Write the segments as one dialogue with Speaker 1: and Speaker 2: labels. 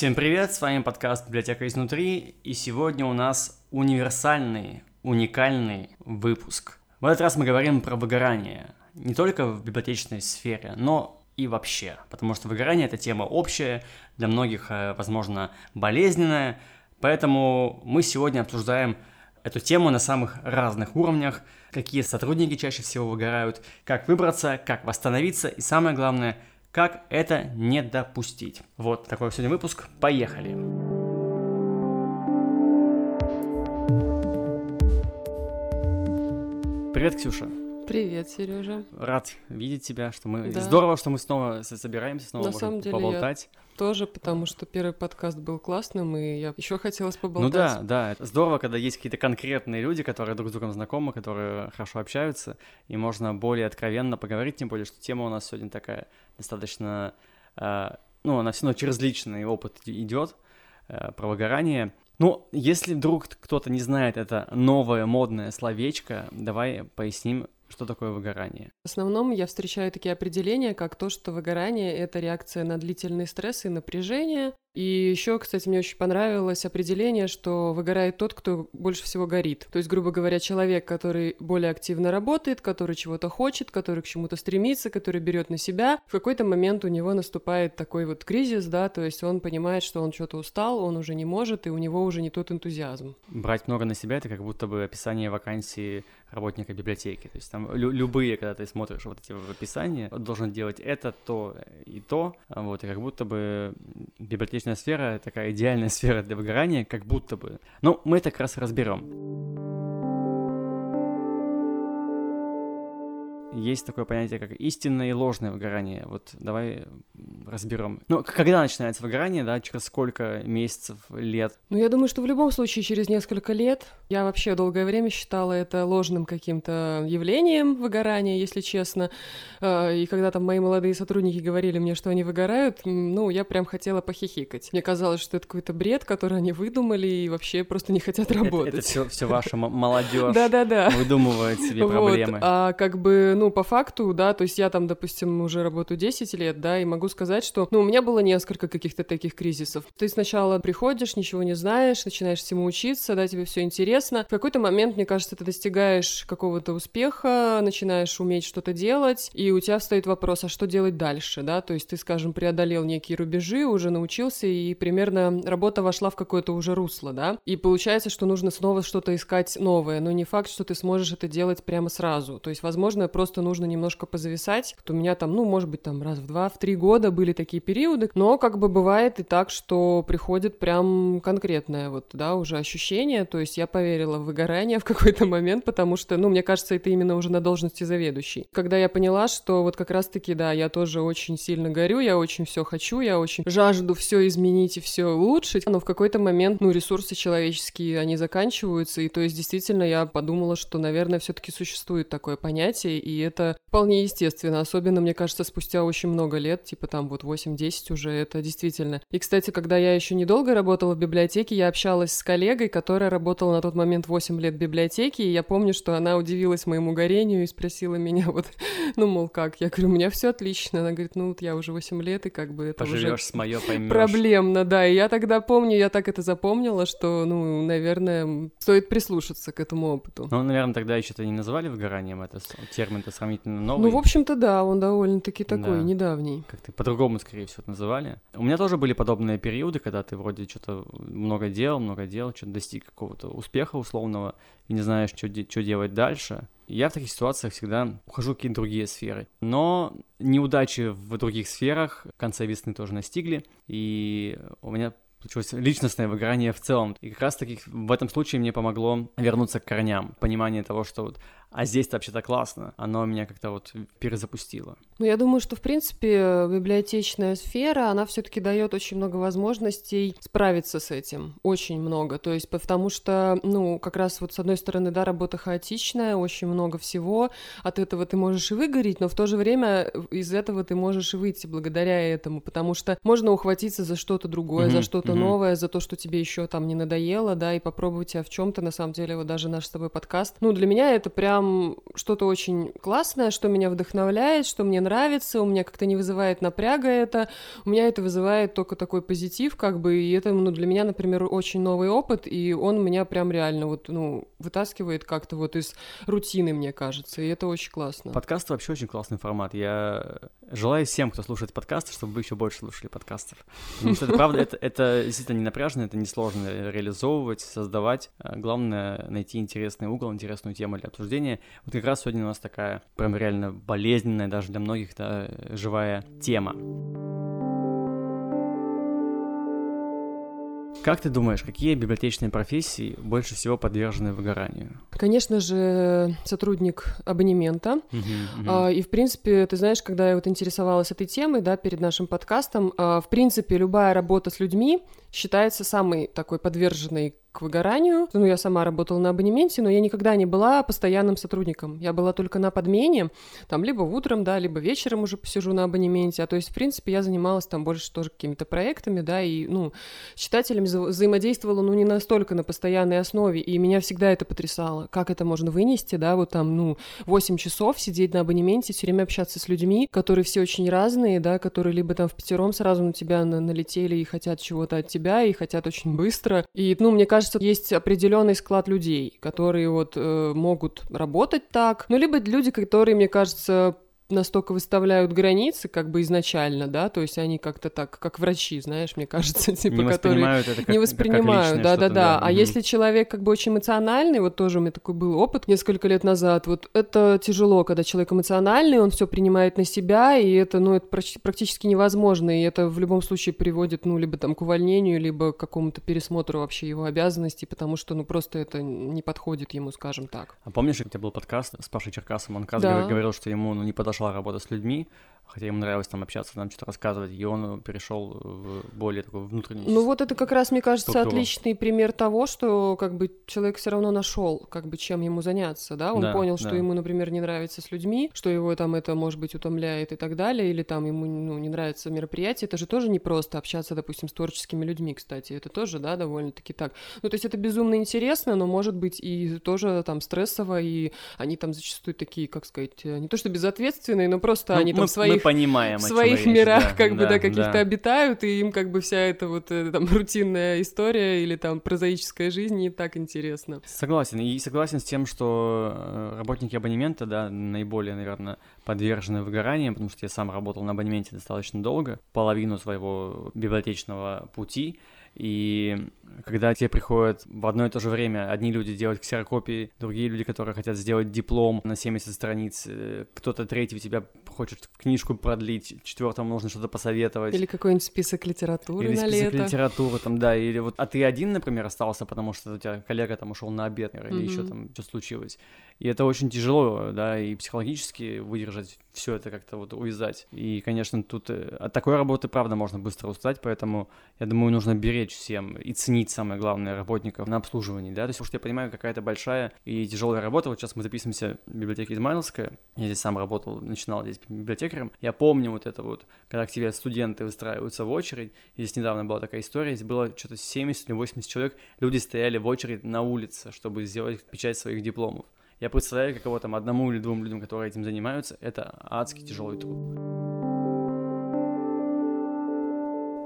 Speaker 1: Всем привет, с вами подкаст «Библиотека изнутри», и сегодня у нас универсальный, уникальный выпуск. В этот раз мы говорим про выгорание, не только в библиотечной сфере, но и вообще, потому что выгорание – это тема общая, для многих, э, возможно, болезненная, поэтому мы сегодня обсуждаем эту тему на самых разных уровнях, какие сотрудники чаще всего выгорают, как выбраться, как восстановиться и самое главное, как это не допустить. Вот такой сегодня выпуск. Поехали! Привет, Ксюша.
Speaker 2: Привет, Сережа.
Speaker 1: Рад видеть тебя, что мы
Speaker 2: Да.
Speaker 1: здорово, что мы снова собираемся, снова
Speaker 2: На
Speaker 1: можем
Speaker 2: деле, я
Speaker 1: поболтать.
Speaker 2: Тоже, потому что первый подкаст был классным, и я еще хотелось
Speaker 1: Ну
Speaker 2: поболтать.
Speaker 1: да, да, это здорово, когда есть какие-то конкретные люди, которые друг с другом знакомы, которые хорошо общаются, и можно более откровенно поговорить, тем более, что тема у нас сегодня такая достаточно, э, ну, она все равно через личный опыт идет э, про выгорание. Ну, если вдруг кто-то не знает это новое модное словечко, давай поясним, что такое выгорание.
Speaker 2: В основном я встречаю такие определения, как то, что выгорание — это реакция на длительный стресс и напряжение. И еще, кстати, мне очень понравилось определение, что выгорает тот, кто больше всего горит. То есть, грубо говоря, человек, который более активно работает, который чего-то хочет, который к чему-то стремится, который берет на себя. В какой-то момент у него наступает такой вот кризис, да, то есть он понимает, что он что-то устал, он уже не может, и у него уже не тот энтузиазм.
Speaker 1: Брать много на себя — это как будто бы описание вакансии работника библиотеки. То есть там лю- любые, когда ты смотришь вот эти описания, должен делать это, то и то, вот, и как будто бы библиотечная сфера — такая идеальная сфера для выгорания, как будто бы. Ну, мы это как раз разберем. Есть такое понятие, как истинное и ложное выгорание. Вот давай разберем. Ну, когда начинается выгорание, да, через сколько месяцев, лет?
Speaker 2: Ну, я думаю, что в любом случае через несколько лет. Я вообще долгое время считала это ложным каким-то явлением выгорания, если честно. Э, И когда там мои молодые сотрудники говорили мне, что они выгорают, ну, я прям хотела похихикать. Мне казалось, что это какой-то бред, который они выдумали и вообще просто не хотят
Speaker 1: Это,
Speaker 2: работать.
Speaker 1: все, все ваша молодежь
Speaker 2: Да-да-да.
Speaker 1: выдумывает себе проблемы.
Speaker 2: а как бы, ну, по факту, да, то есть я там, допустим, уже работаю 10 лет, да, и могу сказать, что, ну, у меня было несколько каких-то таких кризисов. Ты сначала приходишь, ничего не знаешь, начинаешь всему учиться, да, тебе все интересно. В какой-то момент, мне кажется, ты достигаешь какого-то успеха, начинаешь уметь что-то делать, и у тебя встает вопрос, а что делать дальше, да, то есть ты, скажем, преодолел некие рубежи, уже научился, и примерно работа вошла в какое-то уже русло, да, и получается, что нужно снова что-то искать новое, но не факт, что ты сможешь это делать прямо сразу, то есть, возможно, просто нужно немножко позависать, вот у меня там, ну, может быть, там раз в два, в три года были такие периоды, но как бы бывает и так, что приходит прям конкретное вот, да, уже ощущение, то есть я поверила в выгорание в какой-то момент, потому что, ну, мне кажется, это именно уже на должности заведующей. Когда я поняла, что вот как раз-таки, да, я тоже очень сильно горю, я очень все хочу, я очень жажду все изменить и все улучшить, но в какой-то момент, ну, ресурсы человеческие, они заканчиваются, и то есть действительно я подумала, что, наверное, все-таки существует такое понятие, и это вполне естественно, особенно, мне кажется, спустя очень много лет, типа там вот 8-10 уже, это действительно. И, кстати, когда я еще недолго работала в библиотеке, я общалась с коллегой, которая работала на тот момент 8 лет в библиотеке, и я помню, что она удивилась моему горению и спросила меня вот, ну, мол, как? Я говорю, у меня все отлично. Она говорит, ну, вот я уже 8 лет, и как бы это уже
Speaker 1: Поживешь с мое, поймешь.
Speaker 2: проблемно, да. И я тогда помню, я так это запомнила, что, ну, наверное, стоит прислушаться к этому опыту.
Speaker 1: Ну, наверное, тогда еще это не называли выгоранием, это с- термин-то сравнительно новый.
Speaker 2: Ну, в общем-то, да, он довольно-таки такой
Speaker 1: Да.
Speaker 2: недавний.
Speaker 1: Как-то по-другому, скорее всего, это называли. У меня тоже были подобные периоды, когда ты вроде что-то много делал, много делал, что-то достиг какого-то успеха условного, и не знаешь, что, де- что делать дальше. Я в таких ситуациях всегда ухожу в какие-то другие сферы. Но неудачи в других сферах в конце весны тоже настигли, и у меня случилось личностное выгорание в целом. И как раз-таки в этом случае мне помогло вернуться к корням. Понимание того, что вот, а здесь-то вообще-то классно. Оно меня как-то вот перезапустило.
Speaker 2: Ну, я думаю, что, в принципе, библиотечная сфера, она все таки дает очень много возможностей справиться с этим. Очень много. То есть, потому что, ну, как раз вот с одной стороны, да, работа хаотичная, очень много всего. От этого ты можешь и выгореть, но в то же время из этого ты можешь и выйти благодаря этому, потому что можно ухватиться за что-то другое, за
Speaker 1: Мгм,
Speaker 2: что-то угу. новое, за то, что тебе еще там не надоело, да, и попробовать себя в чем-то, на самом деле, вот даже наш с тобой подкаст. Ну, для меня это прям что-то очень классное, что меня вдохновляет, что мне нравится, у меня как-то не вызывает напряга это, у меня это вызывает только такой позитив, как бы, и это, ну, для меня, например, очень новый опыт, и он меня прям реально вот, ну, вытаскивает как-то вот из рутины, мне кажется, и это очень классно.
Speaker 1: Подкаст вообще очень классный формат. Я желаю всем, кто слушает подкасты, чтобы вы еще больше слушали подкастов. Потому что это правда, это, это действительно не напряжно, это несложно реализовывать, создавать. Главное найти интересный угол, интересную тему для обсуждения. Вот как раз сегодня у нас такая прям реально болезненная даже для многих да, живая тема. Как ты думаешь, какие библиотечные профессии больше всего подвержены выгоранию?
Speaker 2: Конечно же, сотрудник абонемента. Uh-huh, uh-huh. И, в принципе, ты знаешь, когда я вот интересовалась этой темой, да, перед нашим подкастом, а, в принципе, любая работа с людьми считается самой такой подверженной к выгоранию. Ну, я сама работала на абонементе, но я никогда не была постоянным сотрудником. Я была только на подмене, там либо утром, да, либо вечером уже посижу на абонементе. А то есть, в принципе, я занималась там больше тоже какими-то проектами, да, и, ну, с читателями вза- взаимодействовала, ну, не настолько на постоянной основе, и меня всегда это потрясало. Как это можно вынести, да, вот там, ну, 8 часов сидеть на абонементе, все время общаться с людьми, которые все очень разные, да, которые либо там в пятером сразу на тебя на- налетели и хотят чего-то от тебя, и хотят очень быстро. И, ну, мне кажется, есть определенный склад людей, которые вот э, могут работать так, ну, либо люди, которые, мне кажется, настолько выставляют границы, как бы изначально, да, то есть они как-то так, как врачи, знаешь, мне кажется, типа,
Speaker 1: не
Speaker 2: которые
Speaker 1: как,
Speaker 2: не воспринимают, да, да, да. А
Speaker 1: угу.
Speaker 2: если человек как бы очень эмоциональный, вот тоже у меня такой был опыт несколько лет назад, вот это тяжело, когда человек эмоциональный, он все принимает на себя, и это, ну, это практически невозможно, и это в любом случае приводит, ну, либо там к увольнению, либо к какому-то пересмотру вообще его обязанностей, потому что, ну, просто это не подходит ему, скажем так.
Speaker 1: А помнишь, у тебя был подкаст с Пашей Черкасом, он как да. говорил, что ему, ну, не подошел пошла работа с людьми, хотя ему нравилось там общаться, там что-то рассказывать, и он перешел в более такой внутренний.
Speaker 2: Ну вот это как раз, мне кажется, структуру. отличный пример того, что как бы человек все равно нашел, как бы чем ему заняться, да, он да, понял, что да. ему, например, не нравится с людьми, что его там это, может быть, утомляет и так далее, или там ему, ну, не нравится мероприятие, это же тоже не просто общаться, допустим, с творческими людьми, кстати, это тоже, да, довольно-таки так. Ну, то есть это безумно интересно, но может быть и тоже там стрессово, и они там зачастую такие, как сказать, не то что безответственные, но просто ну, они там
Speaker 1: мы,
Speaker 2: своих... Мы
Speaker 1: понимаем,
Speaker 2: в своих мирах да, как бы, да, каких-то да. обитают, и им как бы вся эта вот э, там рутинная история или там прозаическая жизнь не так интересно.
Speaker 1: Согласен, и согласен с тем, что э, работники абонемента, да, наиболее, наверное, подвержены выгоранию, потому что я сам работал на абонементе достаточно долго, половину своего библиотечного пути, и когда тебе приходят в одно и то же время одни люди делать ксерокопии, другие люди, которые хотят сделать диплом на 70 страниц, э, кто-то третий у тебя хочет книжку продлить, четвертому нужно что-то посоветовать.
Speaker 2: Или какой-нибудь список литературы
Speaker 1: или
Speaker 2: на
Speaker 1: список
Speaker 2: лето.
Speaker 1: литературы, там, да, или вот, а ты один, например, остался, потому что у тебя коллега там ушел на обед, или mm-hmm. еще там что случилось. И это очень тяжело, да, и психологически выдержать все это как-то вот увязать. И, конечно, тут э, от такой работы, правда, можно быстро устать, поэтому, я думаю, нужно беречь всем и ценить, самое главное, работников на обслуживании, да, то есть, потому что я понимаю, какая-то большая и тяжелая работа, вот сейчас мы записываемся в библиотеке Измайловская, я здесь сам работал, начинал здесь библиотекарем, я помню вот это вот, когда к тебе студенты выстраиваются в очередь, здесь недавно была такая история, здесь было что-то 70 или 80 человек, люди стояли в очередь на улице, чтобы сделать печать своих дипломов. Я представляю, каково там одному или двум людям, которые этим занимаются, это адский тяжелый труд.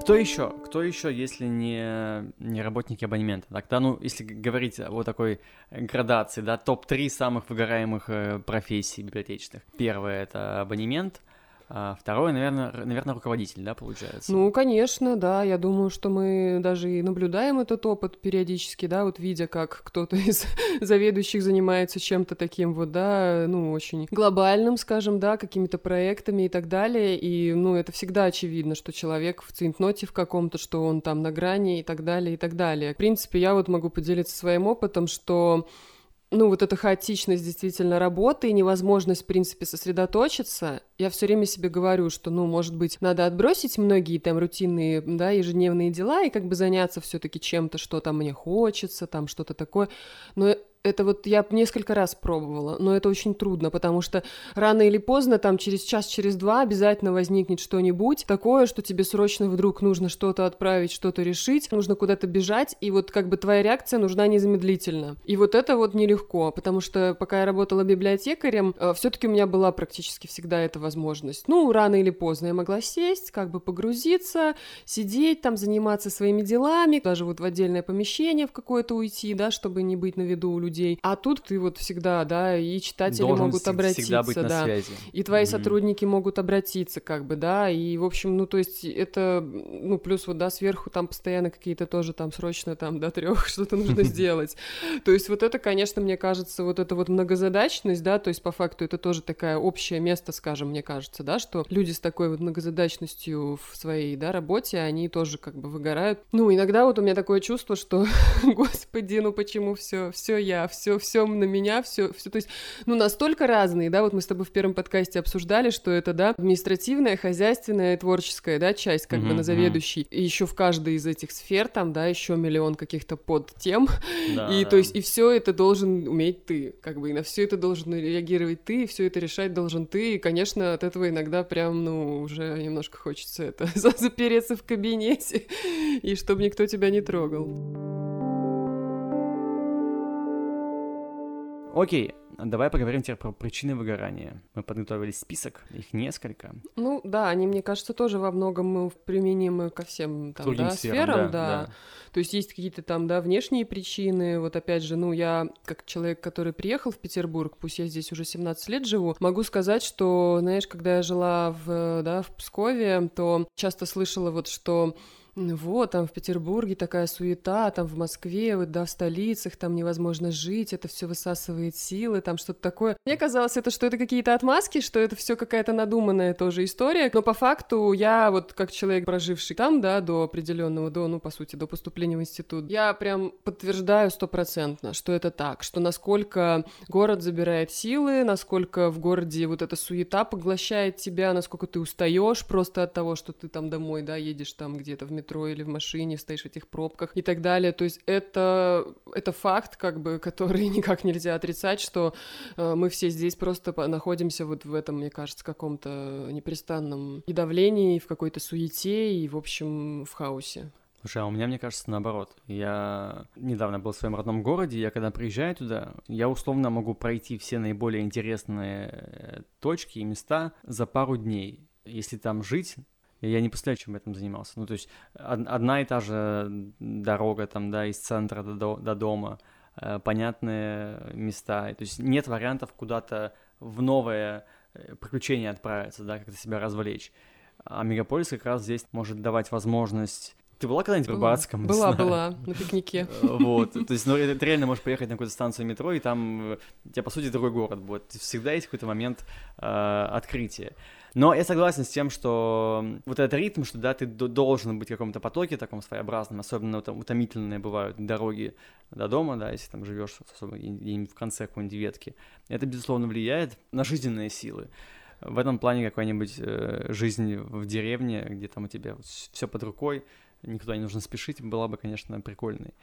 Speaker 1: Кто еще? Кто еще, если не, не работники абонемента? Тогда, ну, если говорить о вот такой градации, да, топ-3 самых выгораемых э, профессий библиотечных. Первое — это абонемент — а второе, наверное, наверное, руководитель, да, получается?
Speaker 2: Ну, конечно, да. Я думаю, что мы даже и наблюдаем этот опыт периодически, да, вот видя, как кто-то из заведующих занимается чем-то таким вот, да, ну, очень глобальным, скажем, да, какими-то проектами и так далее. И, ну, это всегда очевидно, что человек в цинтноте в каком-то, что он там на грани и так далее, и так далее. В принципе, я вот могу поделиться своим опытом, что ну, вот эта хаотичность действительно работы и невозможность, в принципе, сосредоточиться, я все время себе говорю, что, ну, может быть, надо отбросить многие там рутинные, да, ежедневные дела и как бы заняться все таки чем-то, что там мне хочется, там что-то такое. Но это вот я несколько раз пробовала, но это очень трудно, потому что рано или поздно, там через час, через два обязательно возникнет что-нибудь такое, что тебе срочно вдруг нужно что-то отправить, что-то решить, нужно куда-то бежать, и вот как бы твоя реакция нужна незамедлительно. И вот это вот нелегко, потому что пока я работала библиотекарем, э, все-таки у меня была практически всегда эта возможность. Ну, рано или поздно я могла сесть, как бы погрузиться, сидеть там, заниматься своими делами, даже вот в отдельное помещение в какое-то уйти, да, чтобы не быть на виду у людей. А тут ты вот всегда, да, и читатели
Speaker 1: Должен
Speaker 2: могут обратиться,
Speaker 1: быть на
Speaker 2: да,
Speaker 1: связи.
Speaker 2: и твои
Speaker 1: Мгм.
Speaker 2: сотрудники могут обратиться, как бы, да, и, в общем, ну, то есть это, ну, плюс вот, да, сверху там постоянно какие-то тоже там срочно там до трех что-то нужно сделать. То есть вот это, конечно, мне кажется, вот эта вот многозадачность, да, то есть по факту это тоже такая общее место, скажем, мне кажется, да, что люди с такой вот многозадачностью в своей, да, работе, они тоже как бы выгорают. Ну, иногда вот у меня такое чувство, что, господи, ну почему все, все я, все, все на меня, все, все, то есть, ну, настолько разные, да, вот мы с тобой в первом подкасте обсуждали, что это, да, административная, хозяйственная, творческая, да, часть, как бы
Speaker 1: Мгм,
Speaker 2: на заведующий, и еще в каждой из этих сфер там, да, еще миллион каких-то подтем,
Speaker 1: Да,
Speaker 2: и
Speaker 1: да.
Speaker 2: то есть и все это должен уметь ты, как бы и на все это должен реагировать ты, и все это решать должен ты, и, конечно, от этого иногда прям, ну, уже немножко хочется это запереться в кабинете, и чтобы никто тебя не трогал.
Speaker 1: Окей, давай поговорим теперь про причины выгорания. Мы подготовили список, их несколько.
Speaker 2: Ну да, они, мне кажется, тоже во многом э, применимы ко всем там,
Speaker 1: другим
Speaker 2: да,
Speaker 1: сферам,
Speaker 2: сферам,
Speaker 1: да,
Speaker 2: да. То есть есть какие-то там, да, внешние причины. Вот опять же, ну, я как человек, который приехал в Петербург, пусть я здесь уже 17 лет живу, могу сказать, что, знаешь, когда я жила в, да, в Пскове, то часто слышала вот, что ну вот, там в Петербурге такая суета, там в Москве, вот, да, в столицах, там невозможно жить, это все высасывает силы, там что-то такое. Мне казалось, это что это какие-то отмазки, что это все какая-то надуманная тоже история, но по факту я вот как человек, проживший там, да, до определенного, до, ну, по сути, до поступления в институт, я прям подтверждаю стопроцентно, что это так, что насколько город забирает силы, насколько в городе вот эта суета поглощает тебя, насколько ты устаешь просто от того, что ты там домой, да, едешь там где-то в метро или в машине, стоишь в этих пробках и так далее. То есть это, это факт, как бы, который никак нельзя отрицать, что э, мы все здесь просто находимся вот в этом, мне кажется, каком-то непрестанном и давлении, и в какой-то суете, и, в общем, в хаосе.
Speaker 1: Слушай, а у меня, мне кажется, наоборот. Я недавно был в своем родном городе, я когда приезжаю туда, я условно могу пройти все наиболее интересные э, точки и места за пару дней. Если там жить, я не представляю, чем я там занимался. Ну, то есть од- одна и та же дорога там, да, из центра до, до- до дома, э, понятные места. То есть нет вариантов куда-то в новое э, приключение отправиться, да, как-то себя развлечь. А мегаполис как раз здесь может давать возможность... Ты была когда-нибудь в? Не
Speaker 2: Была, была, на пикнике.
Speaker 1: Э, Вот, то есть, ну, ты реально можешь поехать на какую-то станцию метро, и там у тебя, по сути, другой город будет. Всегда есть какой-то момент э, открытия. Но я согласен с тем, что вот этот ритм, что, да, ты должен быть в каком-то потоке таком своеобразном, особенно вот утомительные бывают дороги до дома, да, если там живешь, особенно в конце какой-нибудь ветки, это, безусловно, влияет на жизненные силы. В этом плане какая-нибудь э, жизнь в деревне, где там у тебя все под рукой, никуда не нужно спешить, была бы, конечно, прикольной.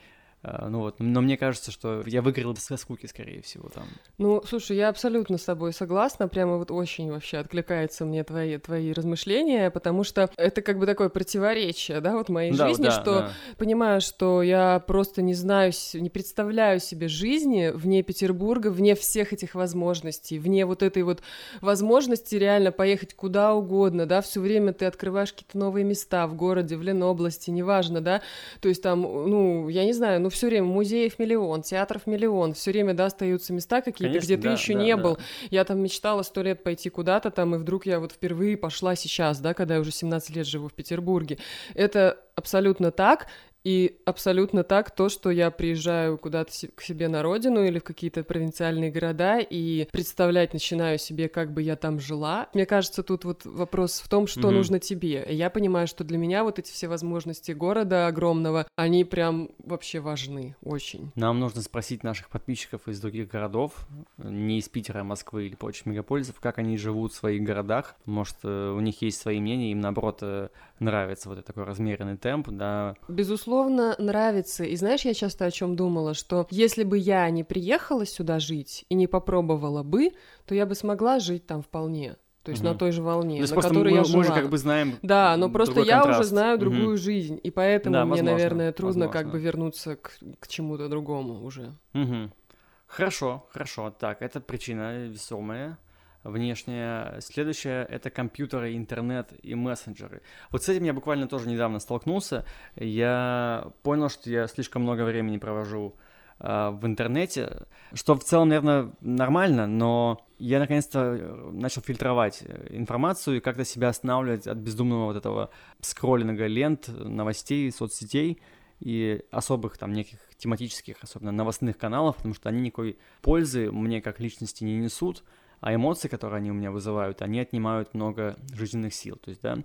Speaker 1: А, Ну вот, но мне кажется, что я выиграл со скуки, скорее всего, там.
Speaker 2: Ну, слушай, я абсолютно с тобой согласна, прямо вот очень вообще откликаются мне твои, твои размышления, потому что это как бы такое противоречие, да, вот моей
Speaker 1: Да,
Speaker 2: жизни,
Speaker 1: да,
Speaker 2: что
Speaker 1: да.
Speaker 2: понимаю, что я просто не знаю, не представляю себе жизни вне Петербурга, вне всех этих возможностей, вне вот этой вот возможности реально поехать куда угодно, да, все время ты открываешь какие-то новые места в городе, в Ленобласти, неважно, да, то есть там, ну, я не знаю, ну, все время музеев миллион, театров миллион, все время, да, остаются места какие-то,
Speaker 1: Конечно,
Speaker 2: где ты
Speaker 1: да,
Speaker 2: еще
Speaker 1: да,
Speaker 2: не
Speaker 1: да.
Speaker 2: был, я там мечтала сто лет пойти куда-то там, и вдруг я вот впервые пошла сейчас, да, когда я уже 17 лет живу в Петербурге. Это абсолютно так, и абсолютно так то, что я приезжаю куда-то к себе на родину или в какие-то провинциальные города и представлять начинаю себе, как бы я там жила. Мне кажется, тут вот вопрос в том, что
Speaker 1: Мгм.
Speaker 2: нужно тебе. И я понимаю, что для меня вот эти все возможности города огромного, они прям вообще важны очень.
Speaker 1: Нам нужно спросить наших подписчиков из других городов, не из Питера, Москвы или прочих мегаполисов, как они живут в своих городах. Может, э, у них есть свои мнения, им, наоборот, э, нравится вот этот такой размеренный темп, да.
Speaker 2: Безусловно, безусловно, нравится. И знаешь, я часто о чем думала, что если бы я не приехала сюда жить и не попробовала бы, то я бы смогла жить там вполне. То есть угу. на той же волне,
Speaker 1: То есть
Speaker 2: на которой
Speaker 1: мы,
Speaker 2: я жила.
Speaker 1: Мы же как бы знаем.
Speaker 2: Да, но просто я
Speaker 1: контраст.
Speaker 2: уже знаю другую угу. жизнь, и поэтому
Speaker 1: да,
Speaker 2: мне,
Speaker 1: возможно,
Speaker 2: наверное, трудно
Speaker 1: возможно.
Speaker 2: как бы вернуться к, к чему-то другому уже.
Speaker 1: Угу. Хорошо, хорошо. Так, это причина весомая внешняя. Следующее — это компьютеры, интернет и мессенджеры. Вот с этим я буквально тоже недавно столкнулся. Я понял, что я слишком много времени провожу э, в интернете, что в целом, наверное, нормально, но я наконец-то начал фильтровать информацию и как-то себя останавливать от бездумного вот этого скроллинга лент, новостей, соцсетей и особых там неких тематических, особенно новостных каналов, потому что они никакой пользы мне как личности не несут, а эмоции, которые они у меня вызывают, они отнимают много жизненных сил. То есть, да,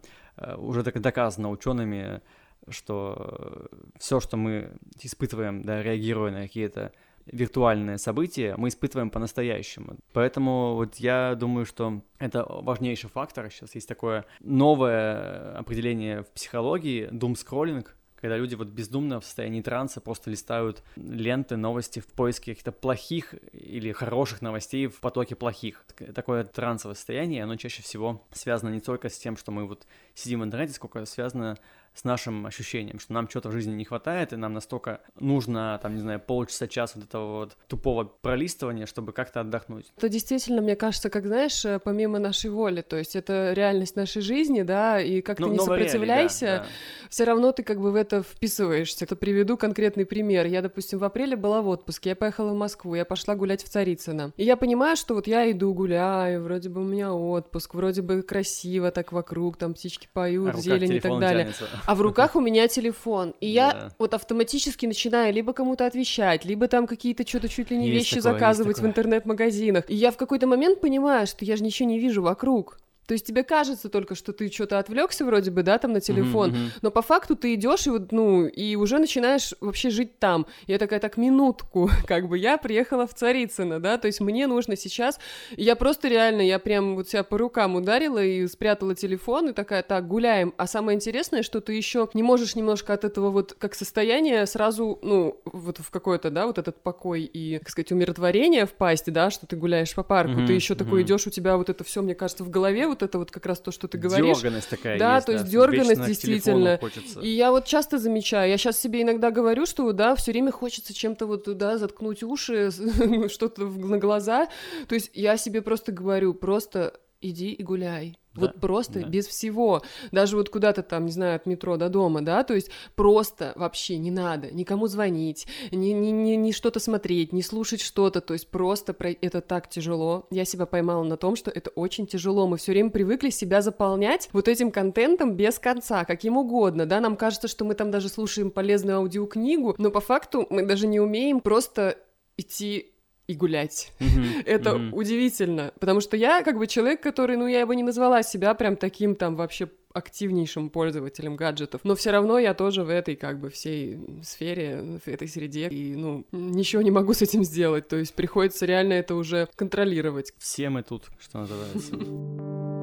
Speaker 1: уже так доказано учеными, что все, что мы испытываем, да, реагируя на какие-то виртуальные события, мы испытываем по-настоящему. Поэтому вот я думаю, что это важнейший фактор. Сейчас есть такое новое определение в психологии, doom-scrolling, когда люди вот бездумно в состоянии транса просто листают ленты, новости в поиске каких-то плохих или хороших новостей в потоке плохих. Такое трансовое состояние, оно чаще всего связано не только с тем, что мы вот сидим в интернете, сколько связано с нашим ощущением, что нам чего-то в жизни не хватает, и нам настолько нужно, там, не знаю, полчаса, час вот этого вот тупого пролистывания, чтобы как-то отдохнуть.
Speaker 2: Это действительно, мне кажется, как, знаешь, помимо нашей воли, то есть это реальность нашей жизни, да, и как
Speaker 1: ну,
Speaker 2: ты не сопротивляйся,
Speaker 1: реалии, да, да.
Speaker 2: все равно ты как бы в это вписываешься. Это приведу конкретный пример. Я, допустим, в апреле была в отпуске, я поехала в Москву, я пошла гулять в Царицыно. И я понимаю, что вот я иду гуляю, вроде бы у меня отпуск, вроде бы красиво так вокруг, там птички поют,
Speaker 1: а
Speaker 2: зелень и так далее.
Speaker 1: Тянется.
Speaker 2: А в руках у меня телефон. И я вот автоматически начинаю либо кому-то отвечать, либо там какие-то что-то чуть ли не вещи заказывать в интернет-магазинах. И я в какой-то момент понимаю, что я же ничего не вижу вокруг. То есть тебе кажется только, что ты что-то отвлекся вроде бы, да, там на телефон,
Speaker 1: мгм.
Speaker 2: но по факту ты идешь и вот, ну, и уже начинаешь вообще жить там. Я такая, так, минутку, как бы я приехала в Царицыно, да, то есть мне нужно сейчас, я просто реально, я прям вот себя по рукам ударила и спрятала телефон, и такая, так, гуляем. А самое интересное, что ты еще не можешь немножко от этого вот как состояния сразу, ну, вот в какое-то, да, вот этот покой и, как сказать, умиротворение впасть, да, что ты гуляешь по парку,
Speaker 1: Мгм,
Speaker 2: ты еще такой
Speaker 1: мгм.
Speaker 2: идешь, у тебя вот это все, мне кажется, в голове, вот это вот как раз то, что ты говоришь.
Speaker 1: Дёрганность такая
Speaker 2: Да,
Speaker 1: есть,
Speaker 2: то есть дёрганность
Speaker 1: вечно к телефону
Speaker 2: действительно. И я вот часто замечаю, я сейчас себе иногда говорю, что да, все время хочется чем-то вот, да, заткнуть уши, что-то на глаза. То есть я себе просто говорю, просто иди и гуляй.
Speaker 1: Да,
Speaker 2: вот просто
Speaker 1: да.
Speaker 2: без всего. Даже вот куда-то там, не знаю, от метро до дома, да, то есть просто вообще не надо никому звонить, не, не, не, не что-то смотреть, не слушать что-то, то есть просто про... это так тяжело. Я себя поймала на том, что это очень тяжело. Мы все время привыкли себя заполнять вот этим контентом без конца, каким угодно, да, нам кажется, что мы там даже слушаем полезную аудиокнигу, но по факту мы даже не умеем просто идти и гулять. Это удивительно, потому что я как бы человек, который, ну, я бы не назвала себя прям таким там вообще активнейшим пользователем гаджетов, но все равно я тоже в этой как бы всей сфере, в этой среде, и, ну, ничего не могу с этим сделать, то есть приходится реально это уже контролировать.
Speaker 1: Все мы тут, что называется.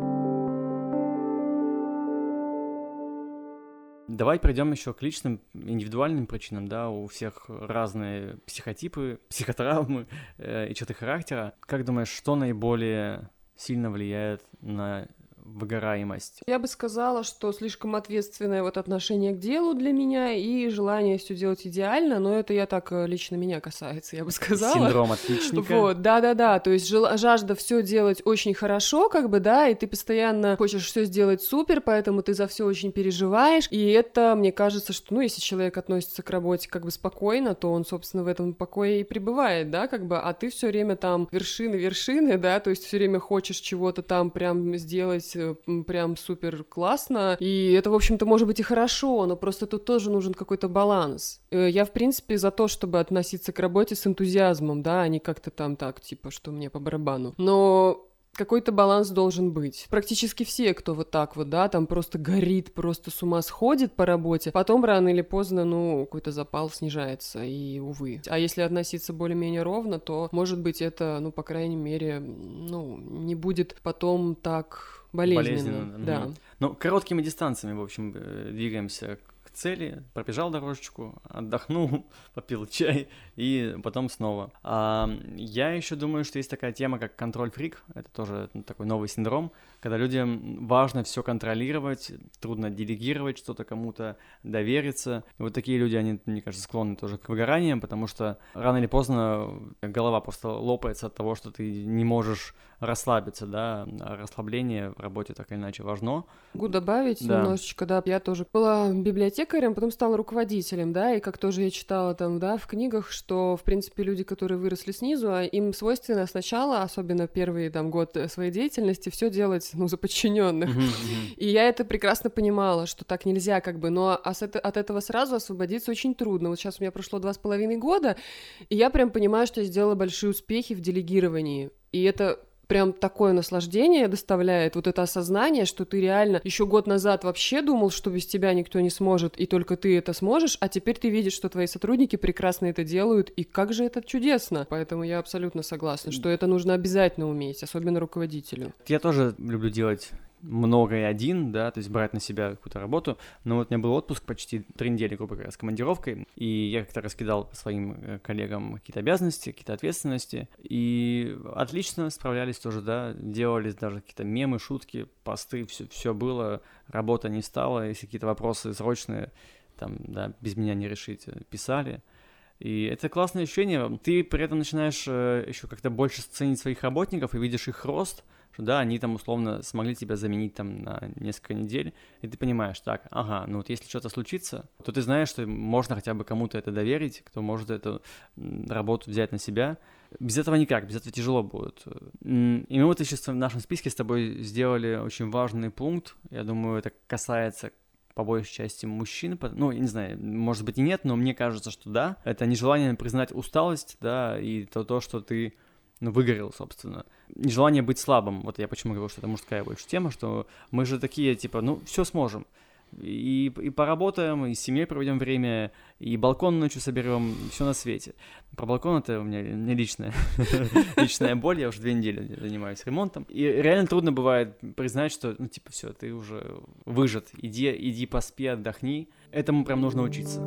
Speaker 1: Давай перейдем еще к личным индивидуальным причинам, да, у всех разные психотипы, психотравмы э, и черты характера. Как думаешь, что наиболее сильно влияет на выгораемость?
Speaker 2: Я бы сказала, что слишком ответственное вот отношение к делу для меня и желание все делать идеально, но это я так э, лично меня касается, я бы сказала.
Speaker 1: Синдром отличника.
Speaker 2: Вот, да-да-да, то есть жажда все делать очень хорошо, как бы, да, и ты постоянно хочешь все сделать супер, поэтому ты за все очень переживаешь, и это, мне кажется, что, ну, если человек относится к работе как бы спокойно, то он, собственно, в этом покое и пребывает, да, как бы, а ты все время там вершины, вершины, да, то есть все время хочешь чего-то там прям сделать э, прям супер классно, и это, в общем-то, может быть и хорошо, но просто тут тоже нужен какой-то баланс. Э, Я, в принципе, за то, чтобы относиться к работе с энтузиазмом, да, а не как-то там так, типа, что мне по барабану. Но какой-то баланс должен быть. Практически все, кто вот так вот, да, там просто горит, просто с ума сходит по работе, потом рано или поздно, ну, какой-то запал снижается, и увы. А если относиться более-менее ровно, то, может быть, это, ну, по крайней мере, ну, не будет потом так болезненно.
Speaker 1: Болезненно,
Speaker 2: да.
Speaker 1: мгм. Ну, короткими дистанциями, в общем, э, двигаемся к цели, пробежал дорожечку, отдохнул, попил чай и потом снова. А, я еще думаю, что есть такая тема, как контроль-фрик, это тоже такой новый синдром, когда людям важно все контролировать, трудно делегировать что-то кому-то, довериться. И вот такие люди, они, мне кажется, склонны тоже к выгораниям, потому что рано или поздно голова просто лопается от того, что ты не можешь расслабиться, да, а расслабление в работе так или иначе важно.
Speaker 2: Могу добавить да. немножечко, да, я тоже была библиотекарем, потом стала руководителем, да, и как тоже я читала там, да, в книгах, что, в принципе, люди, которые выросли снизу, а им свойственно сначала, особенно первый там год своей деятельности, все делать, ну, за подчиненных. И я это прекрасно понимала, что так нельзя, как бы, но от этого сразу освободиться очень трудно. Вот сейчас у меня прошло два с половиной года, и я прям понимаю, что я сделала большие успехи в делегировании. И это прям такое наслаждение доставляет, вот это осознание, что ты реально еще год назад вообще думал, что без тебя никто не сможет, и только ты это сможешь, а теперь ты видишь, что твои сотрудники прекрасно это делают, и как же это чудесно. Поэтому я абсолютно согласна, что это нужно обязательно уметь, особенно руководителю.
Speaker 1: Я тоже люблю делать много и один, да, то есть брать на себя какую-то работу. Но вот у меня был отпуск почти три недели, грубо говоря, с командировкой, и я как-то раскидал своим э, коллегам какие-то обязанности, какие-то ответственности, и отлично справлялись тоже, да, делали даже какие-то мемы, шутки, посты, все, все было, работа не стала, если какие-то вопросы срочные, там, да, без меня не решить, э, писали. И это классное ощущение. Ты при этом начинаешь э, еще как-то больше ценить своих работников и видишь их рост, что да, они там условно смогли тебя заменить там на несколько недель, и ты понимаешь, так, ага, ну вот если что-то случится, то ты знаешь, что можно хотя бы кому-то это доверить, кто может эту работу взять на себя. Без этого никак, без этого тяжело будет. И мы вот сейчас в нашем списке с тобой сделали очень важный пункт, я думаю, это касается по большей части мужчин, ну, я не знаю, может быть и нет, но мне кажется, что да, это нежелание признать усталость, да, и то, то что ты ну, выгорел, собственно. Нежелание быть слабым. Вот я почему говорю, что это мужская больше тема, что мы же такие, типа, ну, все сможем. И, и поработаем, и с семьей проведем время, и балкон ночью соберем, все на свете. Про балкон это у меня не личная, личная боль, я уже две недели занимаюсь ремонтом. И реально трудно бывает признать, что, ну, типа, все, ты уже выжат, иди, иди поспи, отдохни. Этому прям нужно учиться.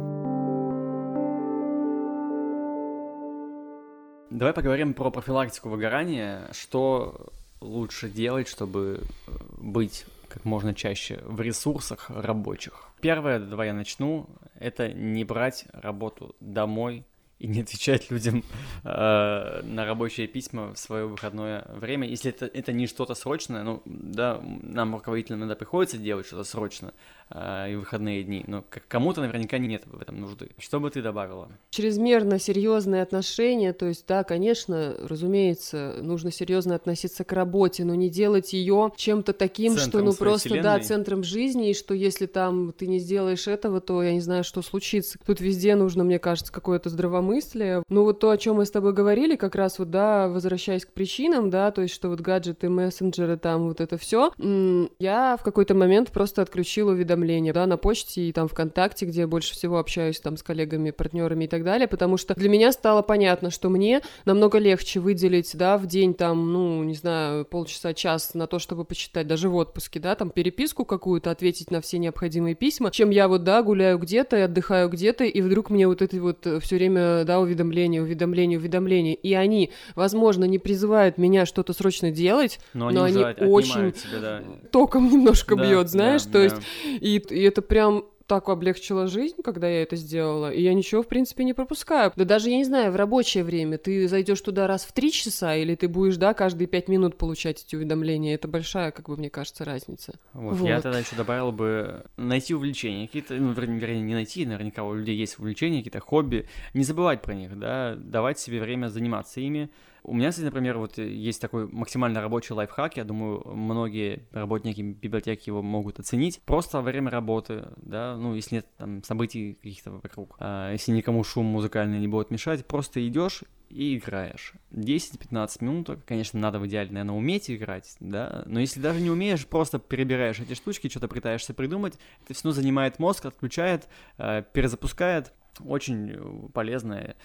Speaker 1: Давай поговорим про профилактику выгорания. Что лучше делать, чтобы э, быть как можно чаще в ресурсах рабочих? Первое, давай я начну, это не брать работу домой и не отвечать людям э, на рабочие письма в свое выходное время. Если это, это не что-то срочное, ну, да, нам, руководителям, иногда приходится делать что-то срочно, э, и выходные дни, но кому-то наверняка нет в этом нужды. Что бы ты добавила?
Speaker 2: Чрезмерно серьезные отношения, то есть, да, конечно, разумеется, нужно серьезно относиться к работе, но не делать ее чем-то таким, центром что, ну, просто, вселенной. да, центром жизни, и что если там ты не сделаешь этого, то я не знаю, что случится. Тут везде нужно, мне кажется, какое-то здравомыслие. Ну, вот то, о чем мы с тобой говорили, как раз вот, да, возвращаясь к причинам, да, то есть, что вот гаджеты, мессенджеры, там вот это все, я в какой-то момент просто отключила уведомления да, на почте и там ВКонтакте, где я больше всего общаюсь там с коллегами, партнерами и так далее, потому что для меня стало понятно, что мне намного легче выделить, да, в день там, ну, не знаю, полчаса, час на то, чтобы почитать, даже в отпуске, да, там переписку какую-то, ответить на все необходимые письма, чем я вот, да, гуляю где-то отдыхаю где-то, и вдруг мне вот эти вот все время, да, уведомления, уведомления, уведомления, и они, возможно, не призывают меня что-то срочно делать, но, но они, они очень тебя, да. током немножко да, бьет, знаешь, да, то да. есть и, и это прям так облегчило жизнь, когда я это сделала, и я ничего, в принципе, не пропускаю. Да даже, я не знаю, в рабочее время ты зайдешь туда раз в три часа, или ты будешь, да, каждые пять минут получать эти уведомления. Это большая, как бы, мне кажется, разница.
Speaker 1: Вот, вот. я тогда еще добавил бы найти увлечения какие-то, ну, вернее, не найти, наверняка у людей есть увлечения, какие-то хобби, не забывать про них, да, давать себе время заниматься ими, у меня, кстати, например, вот есть такой максимально рабочий лайфхак, я думаю, многие работники библиотеки его могут оценить. Просто во время работы, да, ну, если нет там событий каких-то вокруг, а, если никому шум музыкальный не будет мешать, просто идешь и играешь. 10-15 минут, конечно, надо в идеале, наверное, уметь играть, да, но если даже не умеешь, просто перебираешь эти штучки, что-то пытаешься придумать, это все занимает мозг, отключает, э, перезапускает, очень полезное,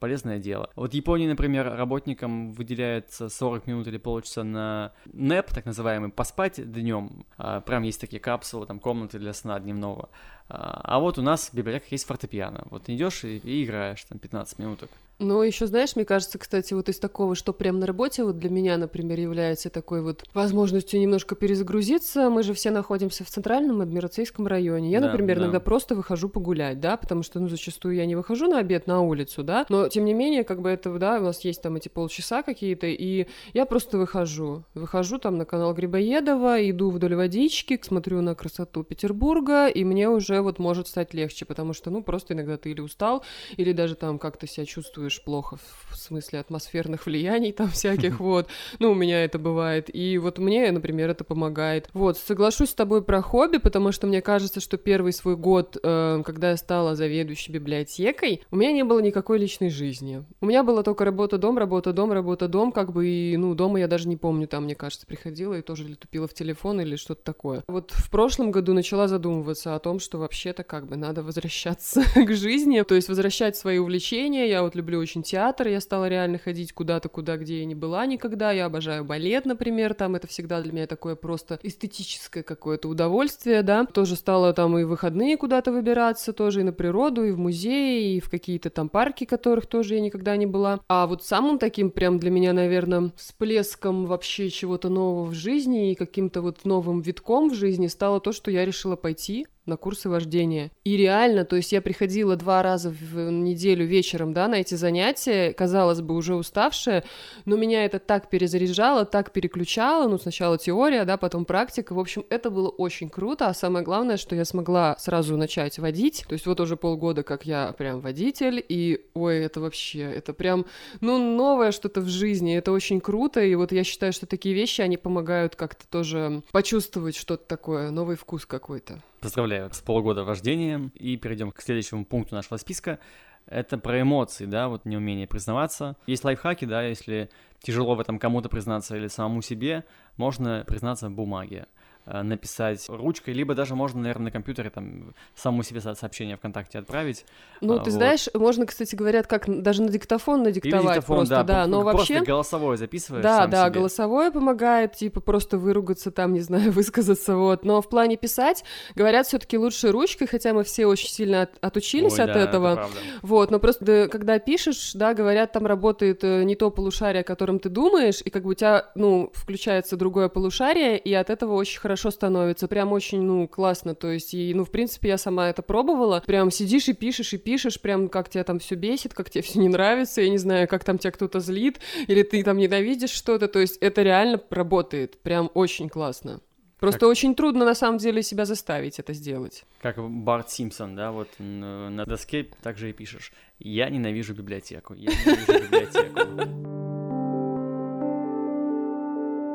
Speaker 1: полезное дело. Вот Японии, например, работникам выделяется 40 минут или полчаса на НЭП, так называемый, поспать днем. А, прям есть такие капсулы, там комнаты для сна дневного. А, а вот у нас в библиотеках есть фортепиано. Вот идешь и, и играешь там 15 минуток.
Speaker 2: Ну, еще знаешь, мне кажется, кстати, вот из такого, что прям на работе вот для меня, например, является такой вот возможностью немножко перезагрузиться. Мы же все находимся в центральном адмирацейском районе. Я,
Speaker 1: Да,
Speaker 2: например,
Speaker 1: да.
Speaker 2: иногда просто выхожу погулять, да, потому что, ну, зачастую я не выхожу на обед на улицу, да, но тем не менее, как бы это, да, у нас есть там эти полчаса какие-то, и я просто выхожу. Выхожу там на канал Грибоедова, иду вдоль водички, смотрю на красоту Петербурга, и мне уже вот может стать легче, потому что, ну, просто иногда ты или устал, или даже там как-то себя чувствуешь плохо в смысле атмосферных влияний там всяких, вот. Ну, у меня это бывает. И вот мне, например, это помогает. Вот, соглашусь с тобой про хобби, потому что мне кажется, что первый свой год, э, когда я стала заведующей библиотекой, у меня не было никакой личной жизни. У меня была только работа-дом, работа-дом, работа-дом, как бы, и, ну, дома я даже не помню, там, мне кажется, приходила и тоже или тупила в телефон или что-то такое. Вот в прошлом году начала задумываться о том, что вообще-то как бы надо возвращаться к жизни, то есть возвращать свои увлечения. Я вот люблю очень театр, я стала реально ходить куда-то, куда, где я не была никогда. Я обожаю балет, например, там это всегда для меня такое просто эстетическое какое-то удовольствие, да. Тоже стала там и выходные куда-то выбираться, тоже и на природу, и в музеи, и в какие-то там парки, которых тоже я никогда не была. А вот самым таким прям для меня, наверное, всплеском вообще чего-то нового в жизни и каким-то вот новым витком в жизни стало то, что я решила пойти на курсы вождения. И реально, то есть я приходила два раза в неделю вечером, да, на эти занятия, казалось бы, уже уставшая, но меня это так перезаряжало, так переключало, ну, сначала теория, да, потом практика, в общем, это было очень круто, а самое главное, что я смогла сразу начать водить, то есть вот уже полгода, как я прям водитель, и, ой, это вообще, это прям, ну, новое что-то в жизни, это очень круто, и вот я считаю, что такие вещи, они помогают как-то тоже почувствовать что-то такое, новый вкус какой-то.
Speaker 1: Поздравляю с полгода вождения. И перейдем к следующему пункту нашего списка. Это про эмоции, да, вот неумение признаваться. Есть лайфхаки, да, если тяжело в этом кому-то признаться или самому себе, можно признаться в бумаге написать ручкой, либо даже можно, наверное, на компьютере там самому себе со- сообщение ВКонтакте отправить.
Speaker 2: Ну,
Speaker 1: А,
Speaker 2: ты
Speaker 1: вот.
Speaker 2: знаешь, можно, кстати, говорят, как даже на диктофон
Speaker 1: Или
Speaker 2: надиктовать
Speaker 1: диктофон,
Speaker 2: просто,
Speaker 1: да,
Speaker 2: да, но
Speaker 1: просто
Speaker 2: вообще...
Speaker 1: голосовое записываешь
Speaker 2: Да, да,
Speaker 1: себе.
Speaker 2: голосовое помогает, типа просто выругаться там, не знаю, высказаться, вот. Но в плане писать, говорят, все-таки лучше ручкой, хотя мы все очень сильно от- отучились
Speaker 1: Ой,
Speaker 2: от
Speaker 1: да, это
Speaker 2: этого.
Speaker 1: правда.
Speaker 2: Вот, но просто да, когда пишешь, да, говорят, там работает э, не то полушарие, о котором ты думаешь, и как бы у тебя, ну, включается другое полушарие, и от этого очень хорошо становится, прям очень, ну, классно, то есть, и, ну, в принципе, я сама это пробовала, прям сидишь и пишешь, и пишешь, прям как тебя там все бесит, как тебе все не нравится, я не знаю, как там тебя кто-то злит, или ты там ненавидишь что-то, то есть это реально работает, прям очень классно. Просто
Speaker 1: Как-
Speaker 2: очень трудно, на самом деле, себя заставить это сделать.
Speaker 1: Как Барт Симпсон, да, вот на доске также и пишешь. Я ненавижу библиотеку. Я ненавижу библиотеку.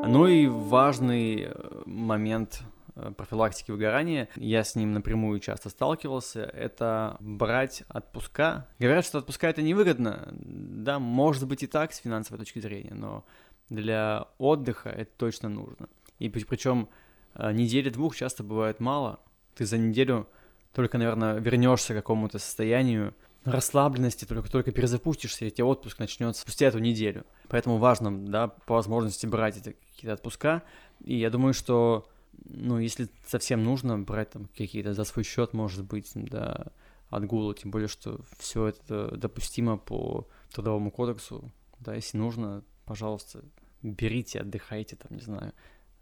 Speaker 1: Ну и важный э, момент э, профилактики выгорания, я с ним напрямую часто сталкивался, это брать отпуска. Говорят, что отпуска это невыгодно, да, может быть и так с финансовой точки зрения, но для отдыха это точно нужно. И причем недели двух часто бывает мало. Ты за неделю только, наверное, вернешься к какому-то состоянию расслабленности, только, только перезапустишься, и тебе отпуск начнется спустя эту неделю. Поэтому важно, да, по возможности брать эти какие-то отпуска. И я думаю, что, ну, если совсем нужно брать там какие-то за свой счет, может быть, да, отгулы, тем более, что все это допустимо по трудовому кодексу, да, если нужно, пожалуйста, берите, отдыхайте, там, не знаю,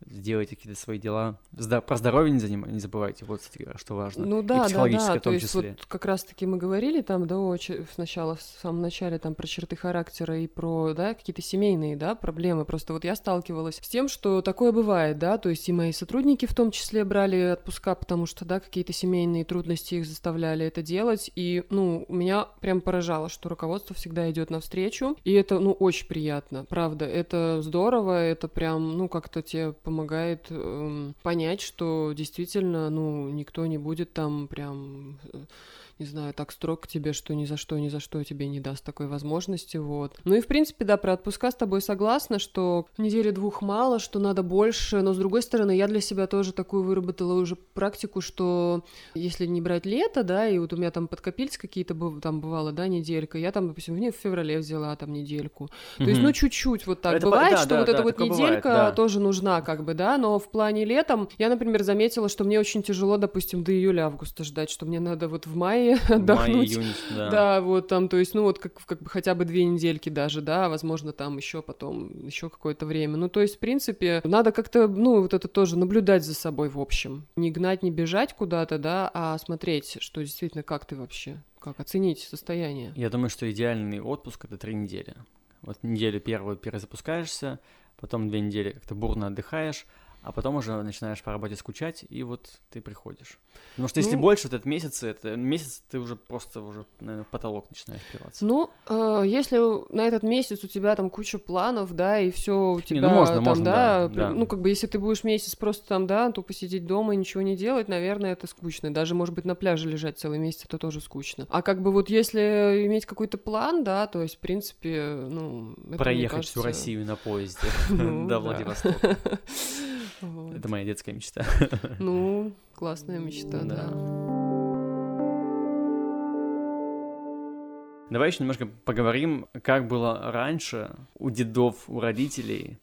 Speaker 1: сделайте какие-то свои дела. Зда- про здоровье не, заним... не забывайте, вот, что важно.
Speaker 2: Ну
Speaker 1: И
Speaker 2: да, да,
Speaker 1: психологическое
Speaker 2: да.
Speaker 1: в том
Speaker 2: То есть
Speaker 1: числе.
Speaker 2: вот как раз-таки мы говорили там, да, очень сначала, в самом начале там про черты характера и про, да, какие-то семейные, да, проблемы. Просто вот я сталкивалась с тем, что такое бывает, да, то есть и мои сотрудники в том числе брали отпуска, потому что, да, какие-то семейные трудности их заставляли это делать. И, ну, меня прям поражало, что руководство всегда идет навстречу. И это, ну, очень приятно, правда. Это здорово, это прям, ну, как-то тебе помогает эм, понять, что действительно, ну, никто не будет там прям э, не знаю, так строг к тебе, что ни за что, ни за что тебе не даст такой возможности, вот. Ну и, в принципе, да, про отпуска с тобой согласна, что недели двух мало, что надо больше, но, с другой стороны, я для себя тоже такую выработала уже практику, что если не брать лето, да, и вот у меня там подкопились какие-то, там бывало, да, неделька, я там, допустим, в феврале взяла там недельку. То есть, ну, чуть-чуть вот так это бывает, по... да, что да, вот да, эта вот неделька бывает, да. тоже нужна, как бы, да, но в плане летом я, например, заметила, что мне очень тяжело, допустим, до июля-августа ждать, что мне надо вот в мае отдохнуть. Май, июнь, да. да, вот там, то есть, ну, вот как, как бы хотя бы две недельки даже, да, возможно, там еще потом, еще какое-то время. Ну, то есть, в принципе, надо как-то, ну, вот это тоже наблюдать за собой в общем. Не гнать, не бежать куда-то, да, а смотреть, что действительно, как ты вообще, как оценить состояние.
Speaker 1: Я думаю, что идеальный отпуск — это три недели. Вот неделю первую перезапускаешься, потом две недели как-то бурно отдыхаешь, а потом уже начинаешь по работе скучать, и вот ты приходишь. Потому что если ну, больше, то это месяцы, это месяц ты уже просто уже, наверное, в потолок начинаешь впиваться.
Speaker 2: Ну, э, если на этот месяц у тебя там куча планов, да, и все у тебя Не, ну, можно, там, можно, да, да, ну, как бы, если ты будешь месяц просто там, да, то посидеть дома и ничего не делать, наверное, это скучно. Даже, может быть, на пляже лежать целый месяц, это тоже скучно. А как бы вот если иметь какой-то план, да, то есть, в принципе, ну...
Speaker 1: Это, Проехать кажется... всю Россию на поезде ну до Владивостока. Вот. Это моя детская мечта.
Speaker 2: Ну, классная мечта, да. да.
Speaker 1: Давай еще немножко поговорим, как было раньше у дедов, у родителей,